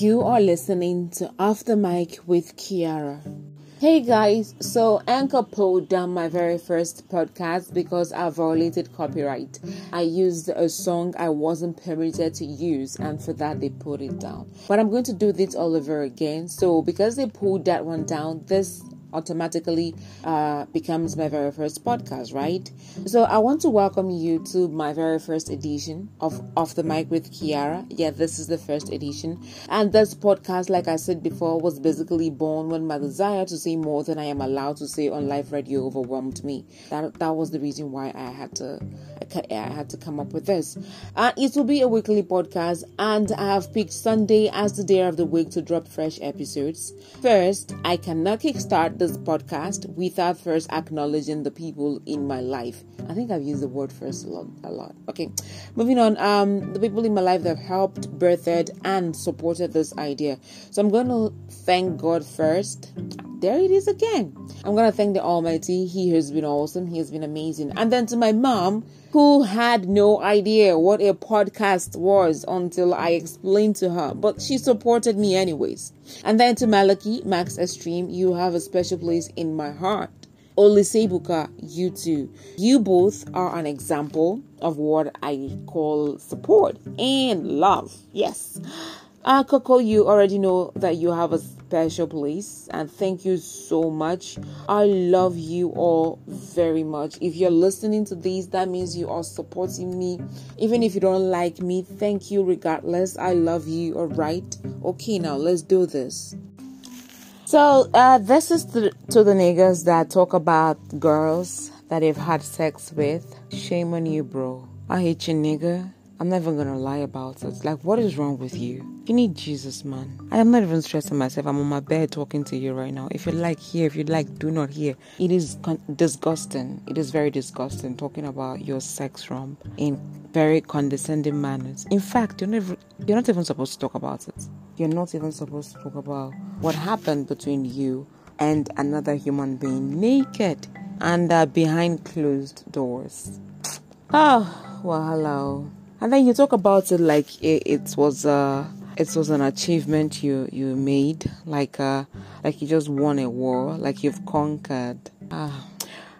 You are listening to Off the Mic with Keyara. Hey guys, so Anchor pulled down my very first podcast because I violated copyright. I used a song I wasn't permitted to use, and for that they pulled it down. But I'm going to do this all over again. So, because they pulled that one down, this automatically uh, becomes my very first podcast, right? So I want to welcome you to my very first edition of Off the Mic with Keyara. Yeah, this is the first edition. And this podcast, like I said before, was basically born when my desire to say more than I am allowed to say on live radio overwhelmed me. That that was the reason why I had to I had to come up with this. And it will be a weekly podcast, and I have picked Sunday as the day of the week to drop fresh episodes. First, I cannot kickstart this podcast without first acknowledging the people in my life. I think I've used the word first a lot. A lot. Okay, moving on. Um, the people in my life that have helped, birthed, and supported this idea. So I'm going to thank God first. There it is again. I'm going to thank the Almighty. He has been awesome. He has been amazing. And then to my mom, who had no idea what a podcast was until I explained to her, but she supported me anyways. And then to Malaki, Max Extreme, you have a special place in my heart. Olisebuka, you too. You both are an example of what I call support and love. Yes. Uh, Coco, you already know that you have a special place and thank you so much. I love you all very much. If you're listening to this, that means you are supporting me. Even if you don't like me, thank you regardless. I love you, all right? Okay, now let's do this. So, uh, this is to, to the niggas that talk about girls that they've had sex with. Shame on you, bro. I hate you, nigga. I'm never gonna lie about it. Like, what is wrong with you? You need Jesus, man. I am not even stressing myself. I'm on my bed talking to you right now. If you like, hear. If you like, do not hear. It is con- disgusting. It is very disgusting talking about your sex romp in very condescending manners. In fact, you're not, even, you're not even supposed to talk about it. You're not even supposed to talk about what happened between you and another human being naked and uh, behind closed doors. Oh, well, hello and then you talk about it like it, it was uh it was an achievement you you made like uh like you just won a war like you've conquered. Ah.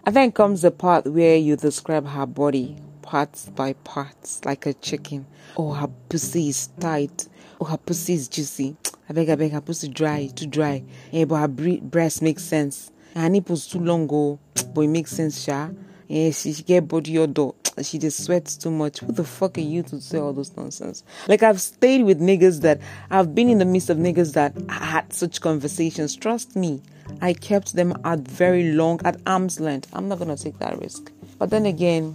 And then comes the part where you describe her body parts by parts like a chicken. Oh her pussy is tight. Oh her pussy is juicy. I beg i beg her pussy dry too dry. Yeah but her breast makes sense. Her nipples too long oh. But it makes sense sha. Yeah she, she get body odor she just sweats too much. Who the fuck are you to say all those nonsense? Like I've stayed with niggas that I've been in the midst of niggas that had such conversations. Trust me, I kept them at very long, at arm's length. I'm not gonna take that risk. But then again,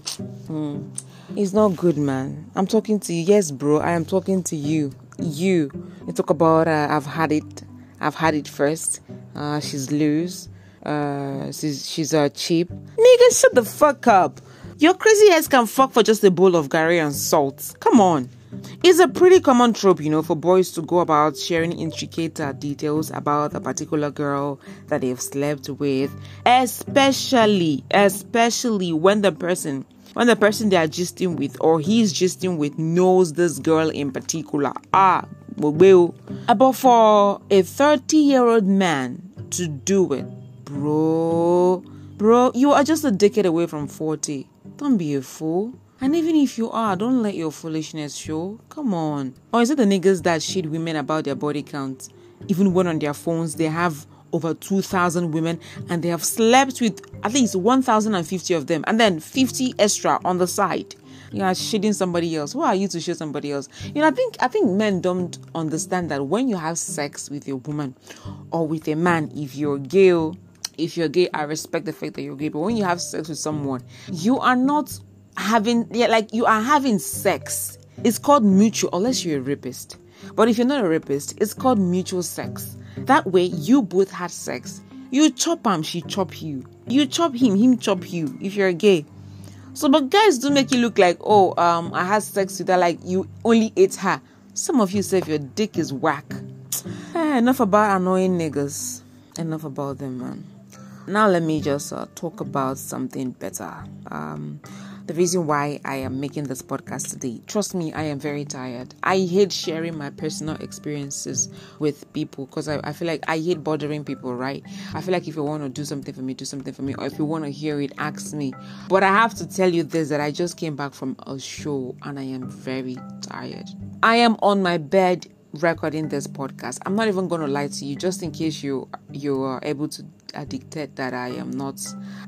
hmm, it's not good, man. I'm talking to you. Yes, bro, I am talking to you. You. You talk about uh, I've had it. I've had it first. Uh, she's loose. Uh, she's she's uh, cheap. Nigga, shut the fuck up. Your crazy ass can fuck for just a bowl of garri and salt. Come on. It's a pretty common trope, you know, for boys to go about sharing intricate uh, details about a particular girl that they've slept with, especially, especially when the person, when the person they are gisting with or he's gisting with knows this girl in particular. Ah, well, but for a 30 year old man to do it, bro, bro, you are just a decade away from 40. Don't be a fool. And even if you are, don't let your foolishness show. Come on. Or is it the niggas that shit women about their body count? Even when on their phones they have over 2,000 women and they have slept with at least 1,050 of them and then 50 extra on the side. You are shitting somebody else. Who are you to shit somebody else? You know, I think I think men don't understand that when you have sex with a woman or with a man, if you're gay if you're gay, I respect the fact that you're gay. But when you have sex with someone, you are not having, yeah, like you are having sex. It's called mutual, unless you're a rapist. But if you're not a rapist, it's called mutual sex. That way, you both had sex. You chop him, she chop you. You chop him, him chop you. If you're gay. So, but guys do make you look like, oh, um, I had sex with her, like you only ate her. Some of you say if your dick is whack. Eh, enough about annoying niggas. Enough about them, man now let me just uh, talk about something better um, the reason why I am making this podcast today. Trust me, I am very tired. I hate sharing my personal experiences with people because I, I feel like I hate bothering people, right? I feel like if you want to do something for me, do something for me, or if you want to hear it, ask me. But I have to tell you this that I just came back from a show and I am very tired. I am on my bed recording this podcast. I'm not even going to lie to you, just in case you you are able to dictate that I am not,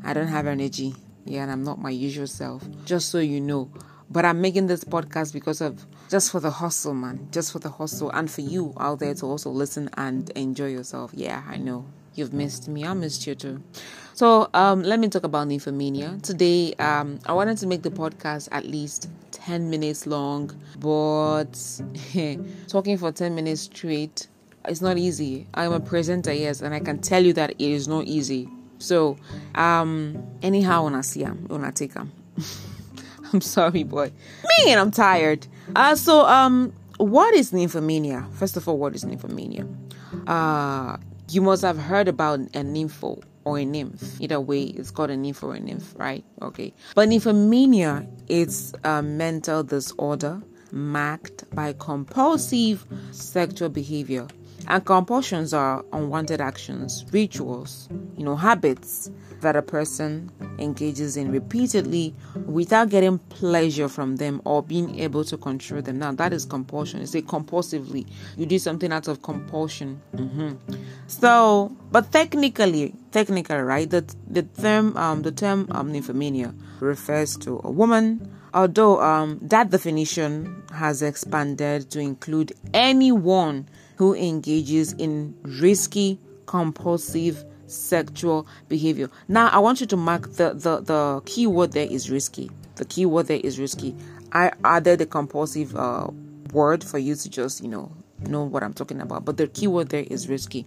I don't have energy. Yeah, and I'm not my usual self. Just so you know. But I'm making this podcast because of just for the hustle, man. Just for the hustle, and for you out there to also listen and enjoy yourself. Yeah, I know you've missed me. I missed you too. So um, let me talk about nymphomania. Today, um, I wanted to make the podcast at least 10 minutes long, but talking for 10 minutes straight, it's not easy. I'm a presenter, yes, and I can tell you that it is not easy. So, um, anyhow, when I see him, when I take him, I'm sorry, boy. Man, I'm tired. Uh, so, um, what is nymphomania? First of all, what is nymphomania? Uh, you must have heard about a nympho or a nymph. Either way, it's called a nymph or a nymph, right? Okay. But nymphomania is a mental disorder marked by compulsive sexual behavior. And compulsions are unwanted actions, rituals, you know, habits that a person engages in repeatedly without getting pleasure from them or being able to control them. Now, that is compulsion. It's a compulsively. You do something out of compulsion. Mm-hmm. So, but technically, technically, right? The the term um the term um, nymphomania refers to a woman. Although um that definition has expanded to include anyone who engages in risky, compulsive sexual behavior. Now, I want you to mark the the the key word there is risky. The key word there is risky. I added the compulsive uh, word for you to just you know know what I'm talking about. But the key word there is risky.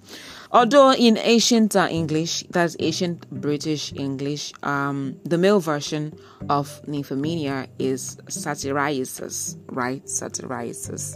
Although in ancient uh, English, that's ancient British English, um, the male version of nymphomania is satyriasis, right? Satyriasis.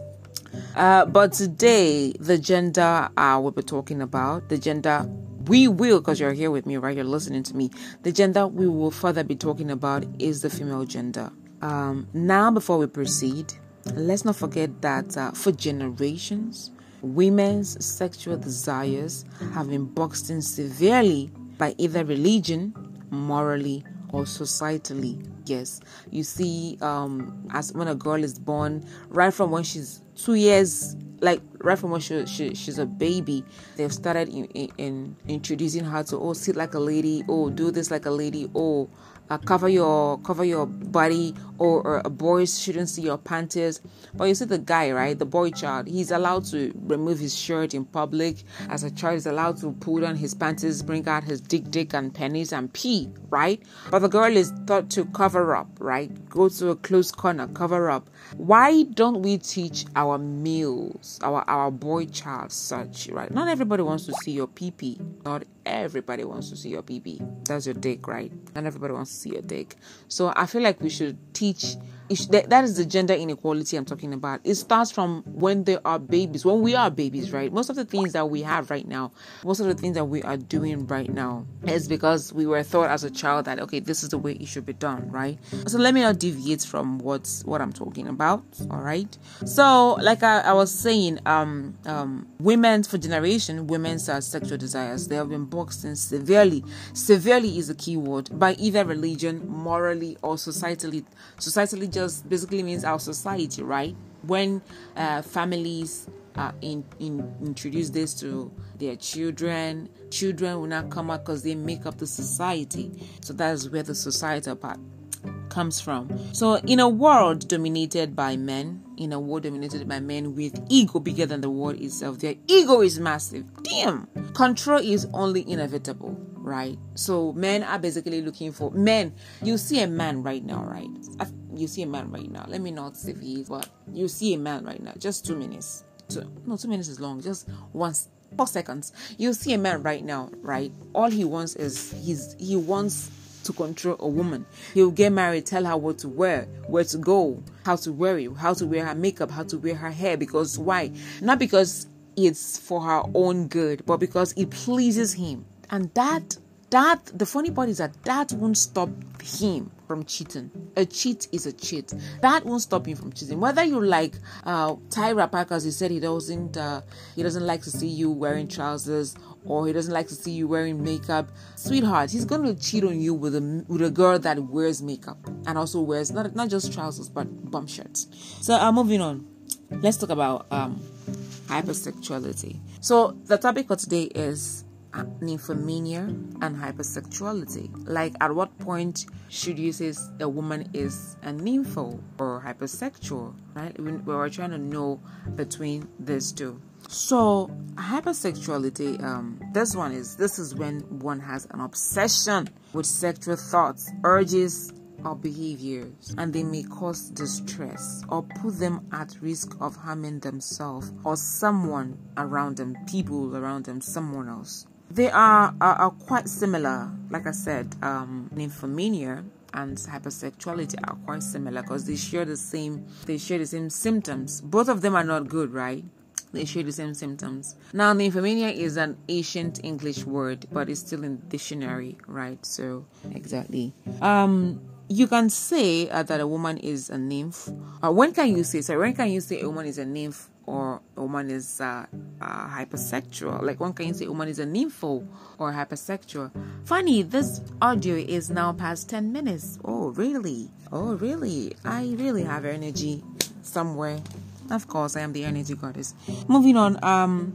Uh, but today, the gender uh, we'll be talking about, the gender we will, because you're here with me, right? You're listening to me. The gender we will further be talking about is the female gender. Um, now, before we proceed, let's not forget that uh, for generations, women's sexual desires have been boxed in severely by either religion, morally, or societally. Yes, you see, um, as when a girl is born, right from when she's two years like right from when she, she she's a baby they've started in, in, in, introducing her to oh sit like a lady oh do this like a lady oh uh, cover your cover your body or, or a boy shouldn't see your panties. But you see the guy right the boy child he's allowed to remove his shirt in public. As a child is allowed to pull down his panties bring out his dick dick and pennies and pee right? But the girl is taught to cover up right? Go to a close corner cover up. Why don't we teach males our our boy child such right? Not everybody wants to see your pee pee not everybody wants to see your pee that's your dick right? Not everybody wants to see your dick. So i feel like we should teach that is the gender inequality I'm talking about. It starts from when they are babies, when we are babies, right? Most of the things that we have right now, most of the things that we are doing right now is because we were taught as a child that okay, this is the way it should be done, right? So let me not deviate from what's what I'm talking about. All right. So like I, I was saying, um, um, women for generation, women's sexual desires they have been boxed in severely. Severely is a key word by either religion, morally, or societally. Societally just basically means our society, right? When uh, families uh, in, in, introduce this to their children, children will not come out because they make up the society. So that's where the societal part comes from. So, in a world dominated by men, in a world dominated by men with ego bigger than the world itself, their ego is massive. Damn! Control is only inevitable, right? So, men are basically looking for men. You see a man right now, right? You see a man right now. Let me not say he is, but you see a man right now. Just two minutes. Two, no, two minutes is long. Just once four seconds. You see a man right now, right? All he wants is he's he wants to control a woman. He'll get married, tell her what to wear, where to go, how to wear it, how to wear her makeup, how to wear her hair. Because why? Not because it's for her own good, but because it pleases him. And that that the funny part is that that won't stop him from cheating. A cheat is a cheat. That won't stop him from cheating. Whether you like uh, Tyra Parker, as he said he doesn't uh, he doesn't like to see you wearing trousers or he doesn't like to see you wearing makeup, sweetheart, he's going to cheat on you with a with a girl that wears makeup and also wears not not just trousers but bum shirts. So, uh, moving on, let's talk about um, hypersexuality. So, the topic for today is nymphomania and hypersexuality. Like, at what point should you say a woman is a nympho or hypersexual? Right? We, we're trying to know between these two. So hypersexuality, um, this one is this is when one has an obsession with sexual thoughts, urges, or behaviors, and they may cause distress or put them at risk of harming themselves or someone around them, people around them, someone else. They are, are, are quite similar, like I said, um, nymphomania and hypersexuality are quite similar because they share the same they share the same symptoms. Both of them are not good, right? they share the same symptoms. Now, nymphomania is an ancient English word, but it's still in the dictionary, right? So, exactly. Um, you can say uh, that a woman is a nymph. Uh, when can you say? So, when can you say a woman is a nymph or a woman is uh, uh, hypersexual? Like, one can say woman is a nympho or hypersexual? Funny, this audio is now past 10 minutes. Oh, really? Oh, really? I really have energy somewhere of course, I am the energy goddess. Moving on. Um,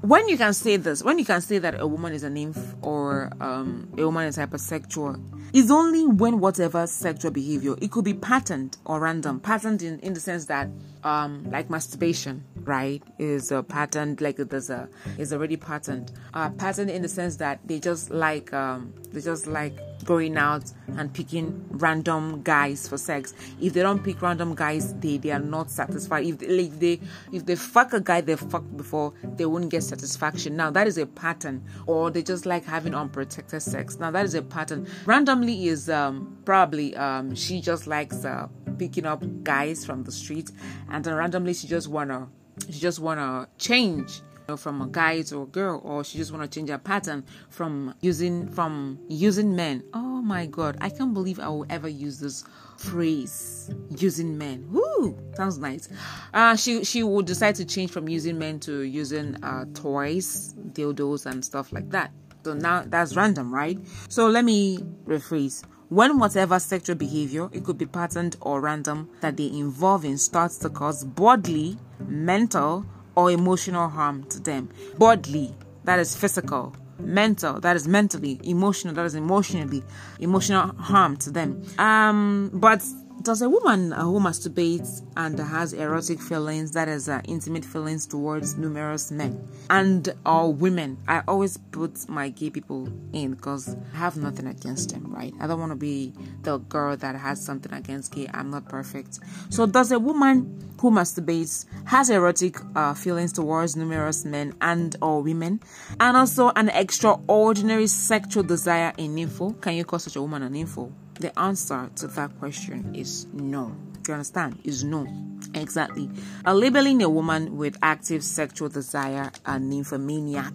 when you can say this, when you can say that a woman is a nymph or um, a woman is hypersexual, is only when whatever sexual behavior, it could be patterned or random. Patterned in, in the sense that, um, like masturbation, right, is a pattern, like there's a, is already patterned. Uh, patterned in the sense that they just like, um, they just like going out and picking random guys for sex. If they don't pick random guys, they, they are not satisfied. If they, like they if they fuck a guy they fucked before, they won't get satisfaction. Now that is a pattern. Or they just like having unprotected sex. Now that is a pattern. Randomly is um probably um she just likes uh picking up guys from the street and then randomly she just wanna she just wanna change from a guy to a girl or she just want to change her pattern from using from using men. Oh my god i can't believe i will ever use this phrase using men. Woo! sounds nice. Uh she she would decide to change from using men to using uh toys dildos and stuff like that. So now that's random right? So let me rephrase. When whatever sexual behavior, it could be patterned or random, that they involve in starts to cause bodily, mental, or emotional harm to them. Bodily, that is physical. Mental, that is mentally. Emotional, that is emotionally. Emotional harm to them. Um, but does a woman who masturbates and has erotic feelings, that is, uh, intimate feelings towards numerous men and or women, I always put my gay people in because I have nothing against them, right? I don't want to be the girl that has something against gay. I'm not perfect. So, does a woman who masturbates has erotic uh, feelings towards numerous men and or women, and also an extraordinary sexual desire in nympho? Can you call such a woman an nympho? The answer to that question is no. Do you understand? Is no. Exactly. Labeling a woman with active sexual desire a nymphomaniac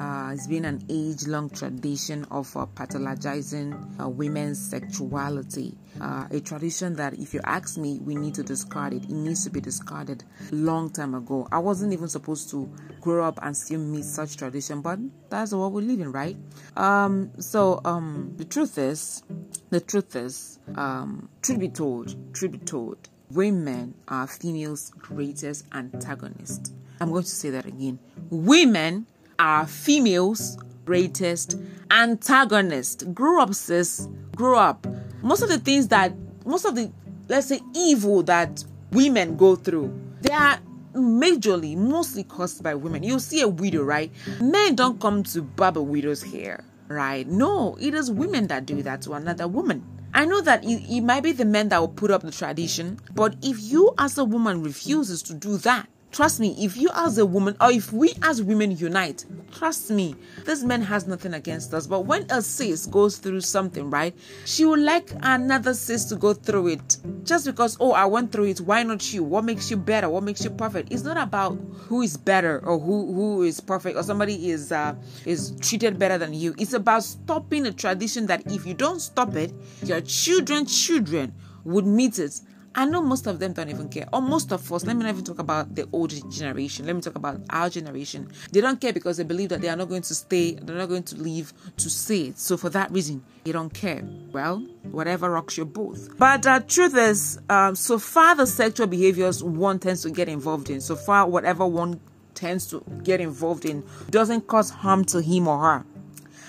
uh, it's been an age long tradition of uh, pathologizing uh, women's sexuality. Uh, a tradition that, if you ask me, we need to discard it. It needs to be discarded long time ago. I wasn't even supposed to grow up and still meet such tradition, but that's what we live in, right? Um, so um, the truth is, the truth is, um, truth be told, truth be told, women are females' greatest antagonist. I'm going to say that again. Women are females' greatest antagonist. Grow up, sis. Grow up. Most of the things that, most of the, let's say, evil that women go through, they are majorly, mostly caused by women. You see a widow, right? Men don't come to barb a widow's hair, right? No, it is women that do that to another woman. I know that it, it might be the men that will put up the tradition, but if you as a woman refuses to do that, Trust me, if you as a woman or if we as women unite, trust me, this man has nothing against us. But when a sis goes through something, right, she would like another sis to go through it. Just because, oh, I went through it, why not you? What makes you better? What makes you perfect? It's not about who is better or who who is perfect or somebody is uh, is treated better than you. It's about stopping a tradition that if you don't stop it, your children, children would meet it I know most of them don't even care, or most of us. Let me not even talk about the old generation. Let me talk about our generation. They don't care because they believe that they are not going to stay, they're not going to leave to say it. So for that reason, they don't care. Well, whatever rocks your boat. But the uh, truth is, um, so far the sexual behaviors one tends to get involved in, so far whatever one tends to get involved in doesn't cause harm to him or her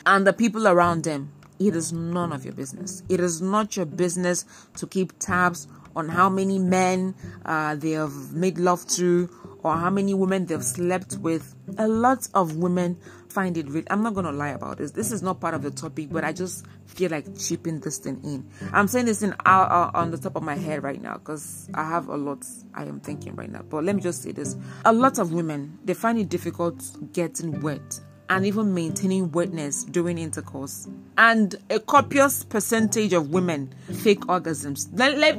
and the people around them. It is none of your business. It is not your business to keep tabs on how many men uh, they have made love to or how many women they've slept with. A lot of women find it real. I'm not gonna lie about this. This is not part of the topic, but I just feel like chipping this thing in. I'm saying this in uh, on the top of my head right now because I have a lot I am thinking right now. But let me just say this: a lot of women they find it difficult getting wet and even maintaining wetness during intercourse. And a copious percentage of women fake orgasms.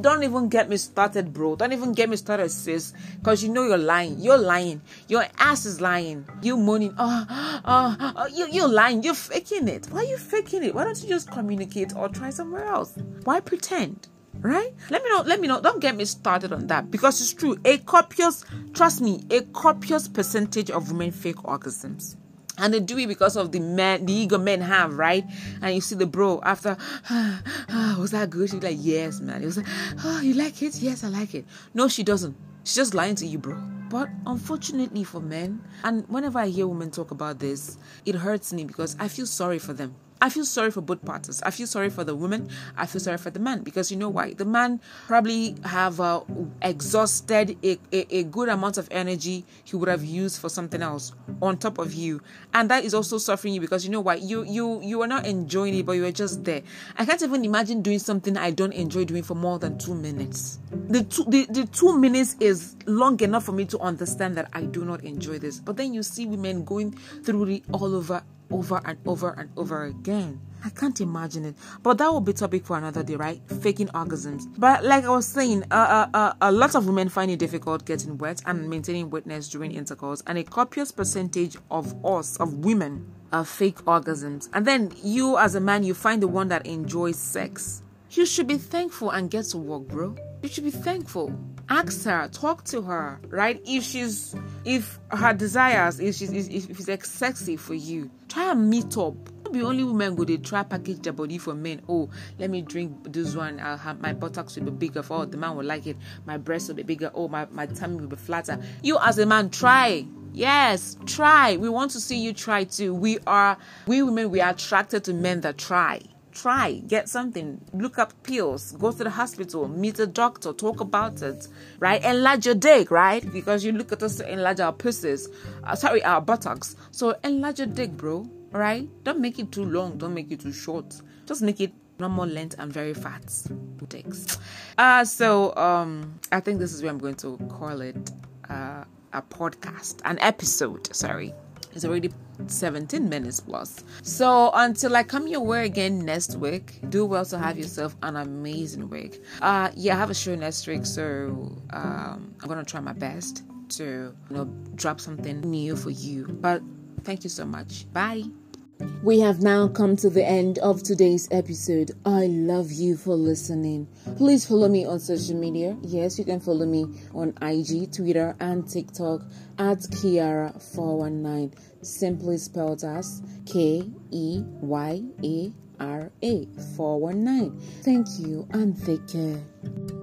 Don't even get me started, bro. Don't even get me started, sis. Because you know you're lying. You're lying. Your ass is lying. You moaning. Oh, oh, oh you, you're lying. You're faking it. Why are you faking it? Why don't you just communicate or try somewhere else? Why pretend? right let me know let me know don't get me started on that because it's true a copious trust me a copious percentage of women fake orgasms and they do it because of the men, the ego men have, right? And you see the bro after, ah, was that good? She's like, yes, man. He was like, oh, you like it? Yes, I like it. No, she doesn't. She's just lying to you, bro. But unfortunately for men, and whenever I hear women talk about this, it hurts me because I feel sorry for them. I feel sorry for both parties. I feel sorry for the woman. I feel sorry for the man because you know why? The man probably have uh, exhausted a, a, a, good amount of energy he would have used for something else on top of you, and that is also suffering you because you know why? You you you are not enjoying it, but you are just there. I can't even imagine doing something I don't enjoy doing for more than two minutes. The two the, the two minutes is long enough for me to understand that I do not enjoy this. But then you see women going through it all over over and over and over again. I can't imagine it. But that will be topic for another day, right? Faking orgasms. But like I was saying, uh, uh, uh, a lot of women find it difficult getting wet and maintaining wetness during intercourse, and a copious percentage of us, of women, are fake orgasms. And then you, as a man, you find the one that enjoys sex. You should be thankful and get to work, bro. You should be thankful ask her talk to her right if she's if her desires if she's if, it's sexy for you try and meet up. Be only women go they try package their body for men. Oh let me drink this one. I'll have my buttocks will be bigger. For oh, the man will like it. My breasts will be bigger. Oh my, my tummy will be flatter. You as a man try. Yes, try. We want to see you try too. We are, we women, we are attracted to men that try try, get something, look up pills, go to the hospital, meet a doctor, talk about it, right? Enlarge your dick, right? Because you look at us to enlarge our pussies, uh, sorry, our buttocks. So enlarge your dick, bro, right? Don't make it too long, don't make it too short. Just make it normal length and very fat dicks. Uh, so um, I think this is where I'm going to call it uh, a podcast, an episode, sorry. It's already 17 minutes plus. So until I come your way again next week, do well to have yourself an amazing week. Uh yeah, I have a show next week, so um I'm gonna try my best to you know drop something new for you. But thank you so much. Bye. We have now come to the end of today's episode. I love you for listening. Please follow me on social media. Yes, you can follow me on IG, Twitter, and TikTok at Keyara419. simply spelled as K E Y A R A 419. Thank you and take care.